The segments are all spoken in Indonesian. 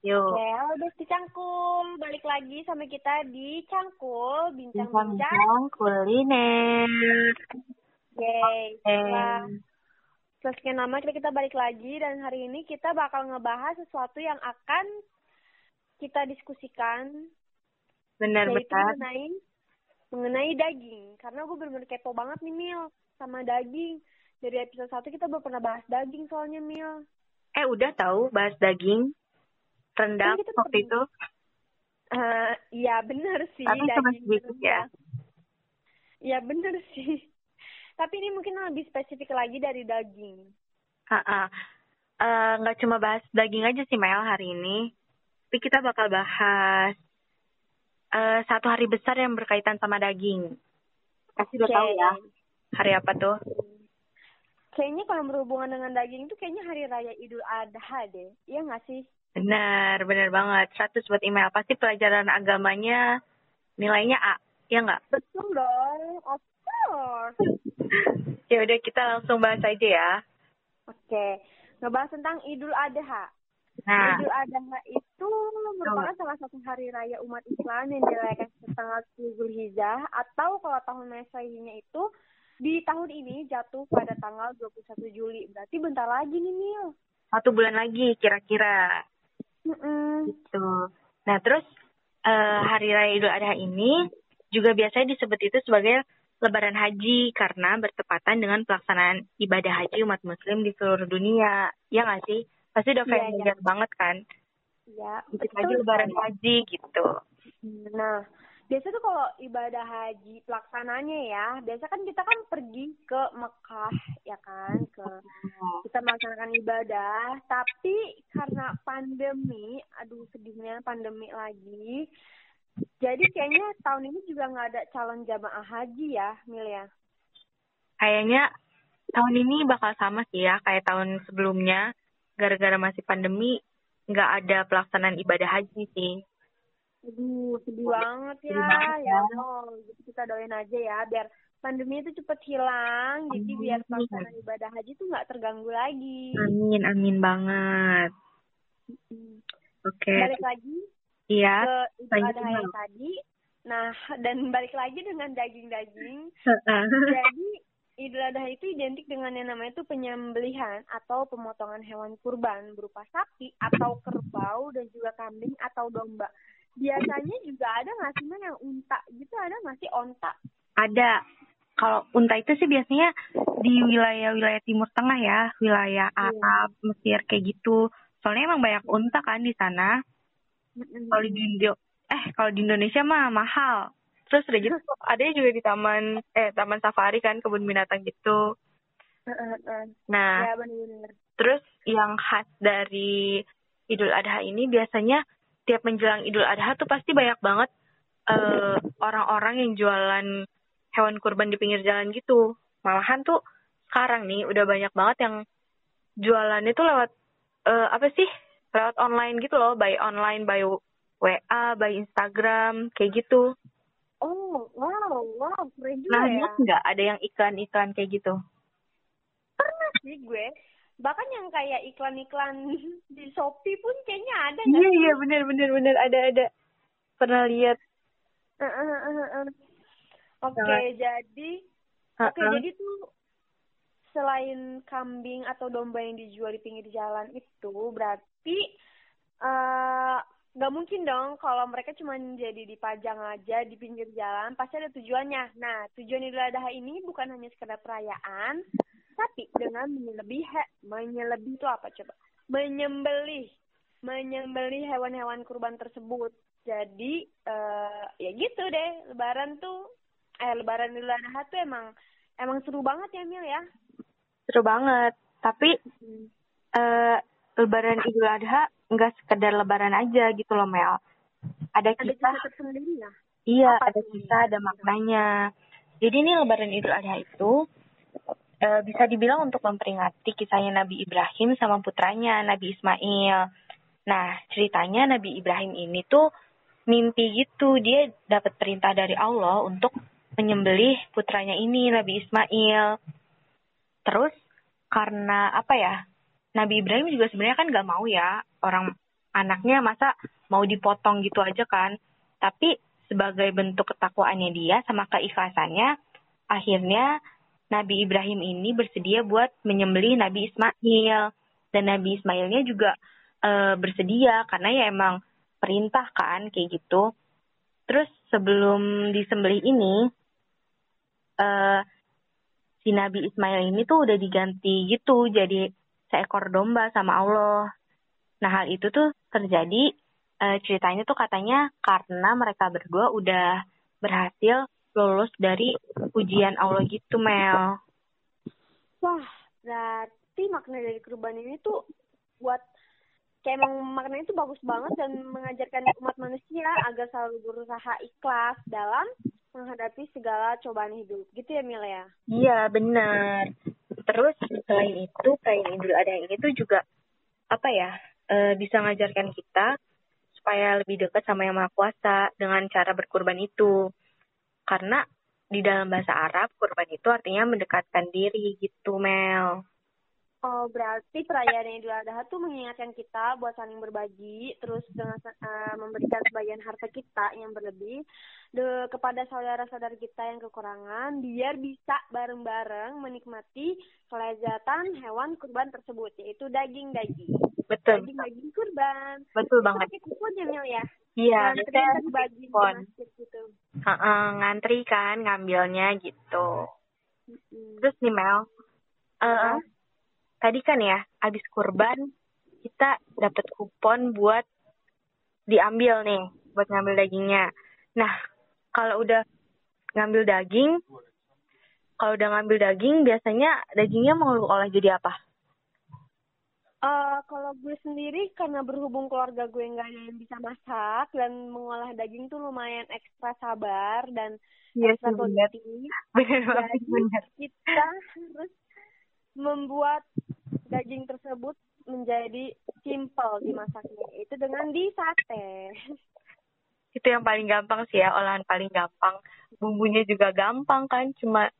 Yuk. Oke, halo Besti Cangkul. Balik lagi sama kita di Cangkul, bincang-bincang. Bincang kuliner. Yeay. Oke. Setelah setelah sekian lama kita, kita balik lagi dan hari ini kita bakal ngebahas sesuatu yang akan kita diskusikan yaitu Benar-benar. mengenai mengenai daging. Karena gue bener-bener kepo banget nih Mil sama daging. Dari episode 1 kita belum pernah bahas daging soalnya Mil. Eh, udah tahu bahas daging? Rendang Kan waktu pernah- itu? Eh, iya bener sih. Tapi cuma sedikit ya. Iya bener sih. Tapi ini mungkin lebih spesifik lagi dari daging. Eh, nggak cuma bahas daging aja sih Mel hari ini. Tapi kita bakal bahas eh, satu hari besar yang berkaitan sama daging. Pasti udah Oke. tahu ya. Hari apa tuh? Kayaknya kalau berhubungan dengan daging itu kayaknya hari raya Idul Adha deh. Iya nggak sih? Benar, benar banget. 100 buat email. Pasti pelajaran agamanya nilainya A. Ya nggak? Betul dong. Of course. ya udah kita langsung bahas aja ya. Oke. Ngebahas tentang Idul Adha. Nah, Idul Adha itu merupakan salah satu hari raya umat Islam yang dirayakan 10 Zulhijjah atau kalau tahun Masehinya itu di tahun ini jatuh pada tanggal 21 Juli. Berarti bentar lagi nih, Mil. satu bulan lagi kira-kira. Mm-mm. Gitu. Nah, terus eh, hari raya Idul Adha ini juga biasanya disebut itu sebagai Lebaran Haji karena bertepatan dengan pelaksanaan ibadah haji umat Muslim di seluruh dunia. Ya nggak sih? Pasti udah Iya, iya. familiar banget kan? Ya, Dikit betul lagi Lebaran. Haji gitu. Nah, biasa tuh kalau ibadah haji pelaksananya ya, biasa kan kita kan pergi ke Mekah ya kan, ke kita melaksanakan ibadah, tapi karena pandemi, aduh sedihnya pandemi lagi. Jadi kayaknya tahun ini juga nggak ada calon jamaah haji ya, Mil ya. Kayaknya tahun ini bakal sama sih ya kayak tahun sebelumnya. Gara-gara masih pandemi, nggak ada pelaksanaan ibadah haji sih. Aduh, sedih banget ya. Sedih banget ya ya. Allah, gitu kita doain aja ya biar pandemi itu cepet hilang. Jadi Amin. biar pelaksanaan ibadah haji tuh nggak terganggu lagi. Amin, amin banget. Hmm. Oke, Balik lagi iya. ke Adha yang tadi. Nah, dan balik lagi dengan daging-daging. Jadi Idul Adha itu identik dengan yang namanya itu penyembelihan atau pemotongan hewan kurban berupa sapi atau kerbau dan juga kambing atau domba. Biasanya juga ada nggak sih Mel, yang unta gitu ada nggak sih onta? Ada. Kalau unta itu sih biasanya di wilayah-wilayah Timur Tengah ya, wilayah Iya. Arab, Mesir kayak gitu. Soalnya emang banyak unta kan di sana. Kalau di Indo, eh kalau di Indonesia mah mahal. Terus udah gitu ada juga di taman eh taman safari kan kebun binatang gitu. Nah, Ya benar-benar. terus yang khas dari Idul Adha ini biasanya tiap menjelang Idul Adha tuh pasti banyak banget eh, orang-orang yang jualan hewan kurban di pinggir jalan gitu. Malahan tuh sekarang nih udah banyak banget yang jualannya tuh lewat eh, apa sih? Lewat online gitu loh, by online, by WA, by Instagram, kayak gitu. Oh, wow, wow, keren juga Nah, ya. lihat nggak ada yang iklan-iklan kayak gitu? Pernah sih gue. Bahkan yang kayak iklan-iklan di Shopee pun kayaknya ada Iya, sih? iya, bener, bener, bener, ada, ada. Pernah lihat. Eh, eh, eh, eh. Oke, Sangat. jadi oke Ha-ha. jadi tuh selain kambing atau domba yang dijual di pinggir jalan itu berarti eh nggak mungkin dong kalau mereka cuma jadi dipajang aja di pinggir jalan pasti ada tujuannya. Nah tujuan Idul Adha ini bukan hanya sekedar perayaan, tapi dengan menyelebih menyelebih itu apa coba? Menyembelih menyembelih hewan-hewan kurban tersebut. Jadi eh ya gitu deh, lebaran tuh eh lebaran Idul Adha tuh emang emang seru banget ya Mil ya. Seru banget. Tapi eh Lebaran Idul Adha nggak sekedar Lebaran aja gitu loh Mel. Ada Ada kisah, cerita tersendiri ya. iya apa ada kisah, ada maknanya. Jadi ini Lebaran Idul Adha itu eh, bisa dibilang untuk memperingati kisahnya Nabi Ibrahim sama putranya Nabi Ismail. Nah ceritanya Nabi Ibrahim ini tuh mimpi gitu dia dapat perintah dari Allah untuk menyembelih putranya ini Nabi Ismail. Terus karena apa ya? Nabi Ibrahim juga sebenarnya kan gak mau ya orang anaknya masa mau dipotong gitu aja kan. Tapi sebagai bentuk ketakwaannya dia sama keikhlasannya, akhirnya Nabi Ibrahim ini bersedia buat menyembelih Nabi Ismail. Dan Nabi Ismailnya juga e, bersedia karena ya emang perintah kan kayak gitu. Terus sebelum disembelih ini, e, si Nabi Ismail ini tuh udah diganti gitu jadi seekor domba sama Allah. Nah hal itu tuh terjadi uh, ceritanya tuh katanya karena mereka berdua udah berhasil lulus dari ujian Allah gitu Mel. Wah, berarti makna dari kurban ini tuh buat kayak emang maknanya itu bagus banget dan mengajarkan umat manusia agar selalu berusaha ikhlas dalam menghadapi segala cobaan hidup. Gitu ya Mila ya? Iya, benar. Terus selain itu, kain Idul Adha ini tuh juga apa ya? E, bisa mengajarkan kita supaya lebih dekat sama Yang Maha Kuasa dengan cara berkurban itu. Karena di dalam bahasa Arab, kurban itu artinya mendekatkan diri gitu, Mel. Oh, berarti perayaan Idul Adha tuh mengingatkan kita buat saling berbagi, terus dengan uh, memberikan sebagian harta kita yang berlebih de, kepada saudara-saudara kita yang kekurangan, biar bisa bareng-bareng menikmati kelezatan hewan kurban tersebut, yaitu daging-daging. Betul. Daging-daging kurban. Betul banget. Pakai kupon ya, Mil ya? Iya, kita bagi kupon. gitu. Uh -uh, ngantri kan ngambilnya gitu. Terus nih Mel, uh, uh tadi kan ya habis kurban kita dapat kupon buat diambil nih buat ngambil dagingnya. Nah kalau udah ngambil daging, kalau udah ngambil daging biasanya dagingnya mau lu olah jadi apa? Uh, kalau gue sendiri karena berhubung keluarga gue nggak ada yang bisa masak dan mengolah daging tuh lumayan ekstra sabar dan yes, ekstra teliti. Jadi kita harus membuat daging tersebut menjadi simple dimasaknya itu dengan di sate itu yang paling gampang sih ya olahan paling gampang. Bumbunya juga gampang kan cuma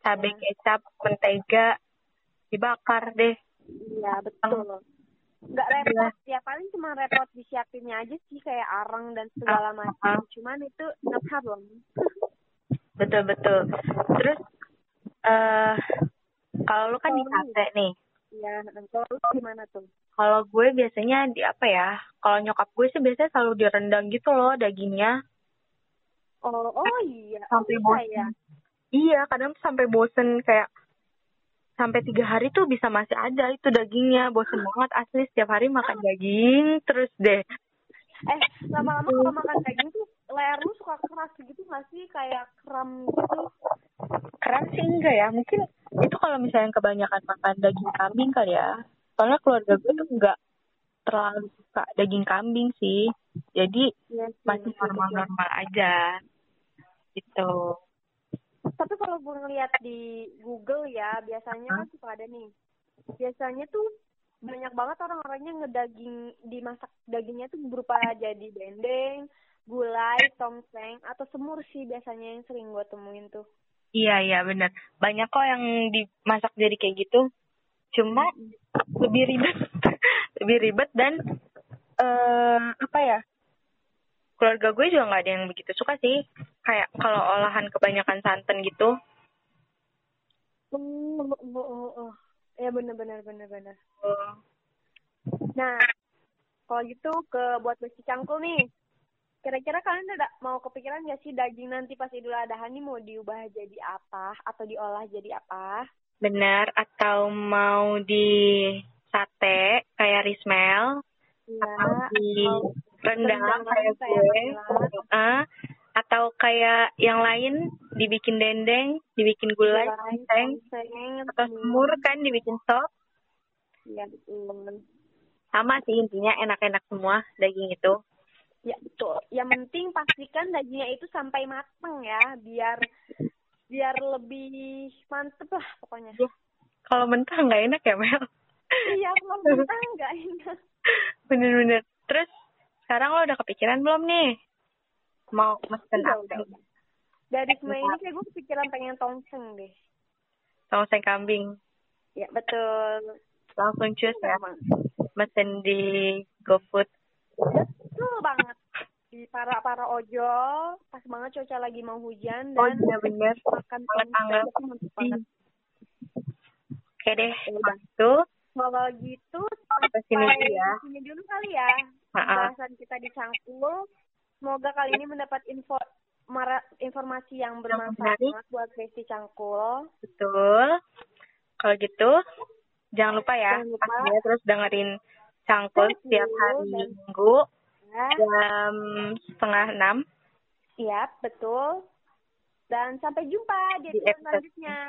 cabai ya. kecap mentega dibakar deh. Iya betul. Nggak repot. ya paling cuma repot disiapinnya aja sih kayak arang dan segala ah, macam. uh, cuman itu no problem. Betul betul. Terus eh uh, kalau lu kan di sate nih Iya, kalau lu gimana tuh? Kalau gue biasanya di apa ya? Kalau nyokap gue sih biasanya selalu direndang gitu loh dagingnya. Oh, oh iya. Sampai oh, bosen. Ya? Iya, kadang sampai bosen kayak sampai tiga hari tuh bisa masih ada itu dagingnya bosen banget asli setiap hari makan daging terus deh eh lama-lama kalau makan daging tuh leher lu suka keras gitu nggak sih kayak kram gitu kram sih enggak ya mungkin itu kalau misalnya kebanyakan makan daging kambing kali ya. Soalnya keluarga gue tuh enggak terlalu suka daging kambing sih. Jadi ya, sih, masih normal-normal aja. Gitu. Tapi kalau gue ngeliat di Google ya biasanya kan suka ada nih. Biasanya tuh banyak banget orang-orangnya ngedaging dimasak dagingnya tuh berupa jadi dendeng gulai tongseng atau semur sih biasanya yang sering gue temuin tuh Iya iya benar. Banyak kok yang dimasak jadi kayak gitu. Cuma lebih ribet, lebih ribet dan uh, apa ya? Keluarga gue juga nggak ada yang begitu suka sih. Kayak kalau olahan kebanyakan santan gitu. Oh, oh, oh, oh. Ya benar benar benar benar. Oh. Nah, kalau gitu ke buat besi cangkul nih. Kira-kira kalian udah mau kepikiran gak sih daging nanti pas Idul Adha ini mau diubah jadi apa atau diolah jadi apa? Benar, atau mau di sate kayak Rismel ya, atau di rendang kayak gue, uh, atau kayak yang lain dibikin dendeng, dibikin gulai, dendeng, atau semur kan dibikin sop. Iya, betul. Sama sih intinya enak-enak semua daging itu. Ya betul. Yang penting pastikan dagingnya itu sampai mateng ya, biar biar lebih mantep lah pokoknya. Ya. Kalau mentah nggak enak ya Mel? iya, kalau mentah nggak enak. Bener-bener. Terus sekarang lo udah kepikiran belum nih? Mau mesen apa? Udah. Dari semua ini kayak gue kepikiran pengen tongseng deh. Tongseng kambing? Ya betul. Langsung cus ya? Mesen di GoFood para para ojol, pas banget cuaca lagi mau hujan Oh dan iya bener. makan itu banget. Oke deh, Ya udah. kalau gitu. Sampai sini ya. sini dulu kali ya. Pembahasan kita di Cangkul. Semoga kali ini mendapat info mara, informasi yang bermanfaat buat Besti Cangkul. Betul. Kalau gitu, jangan lupa ya, Jangan lupa. pastinya terus dengerin Cangkul setiap hari Minggu Ya. Jam setengah enam. Iya, betul. Dan sampai jumpa di episode selanjutnya.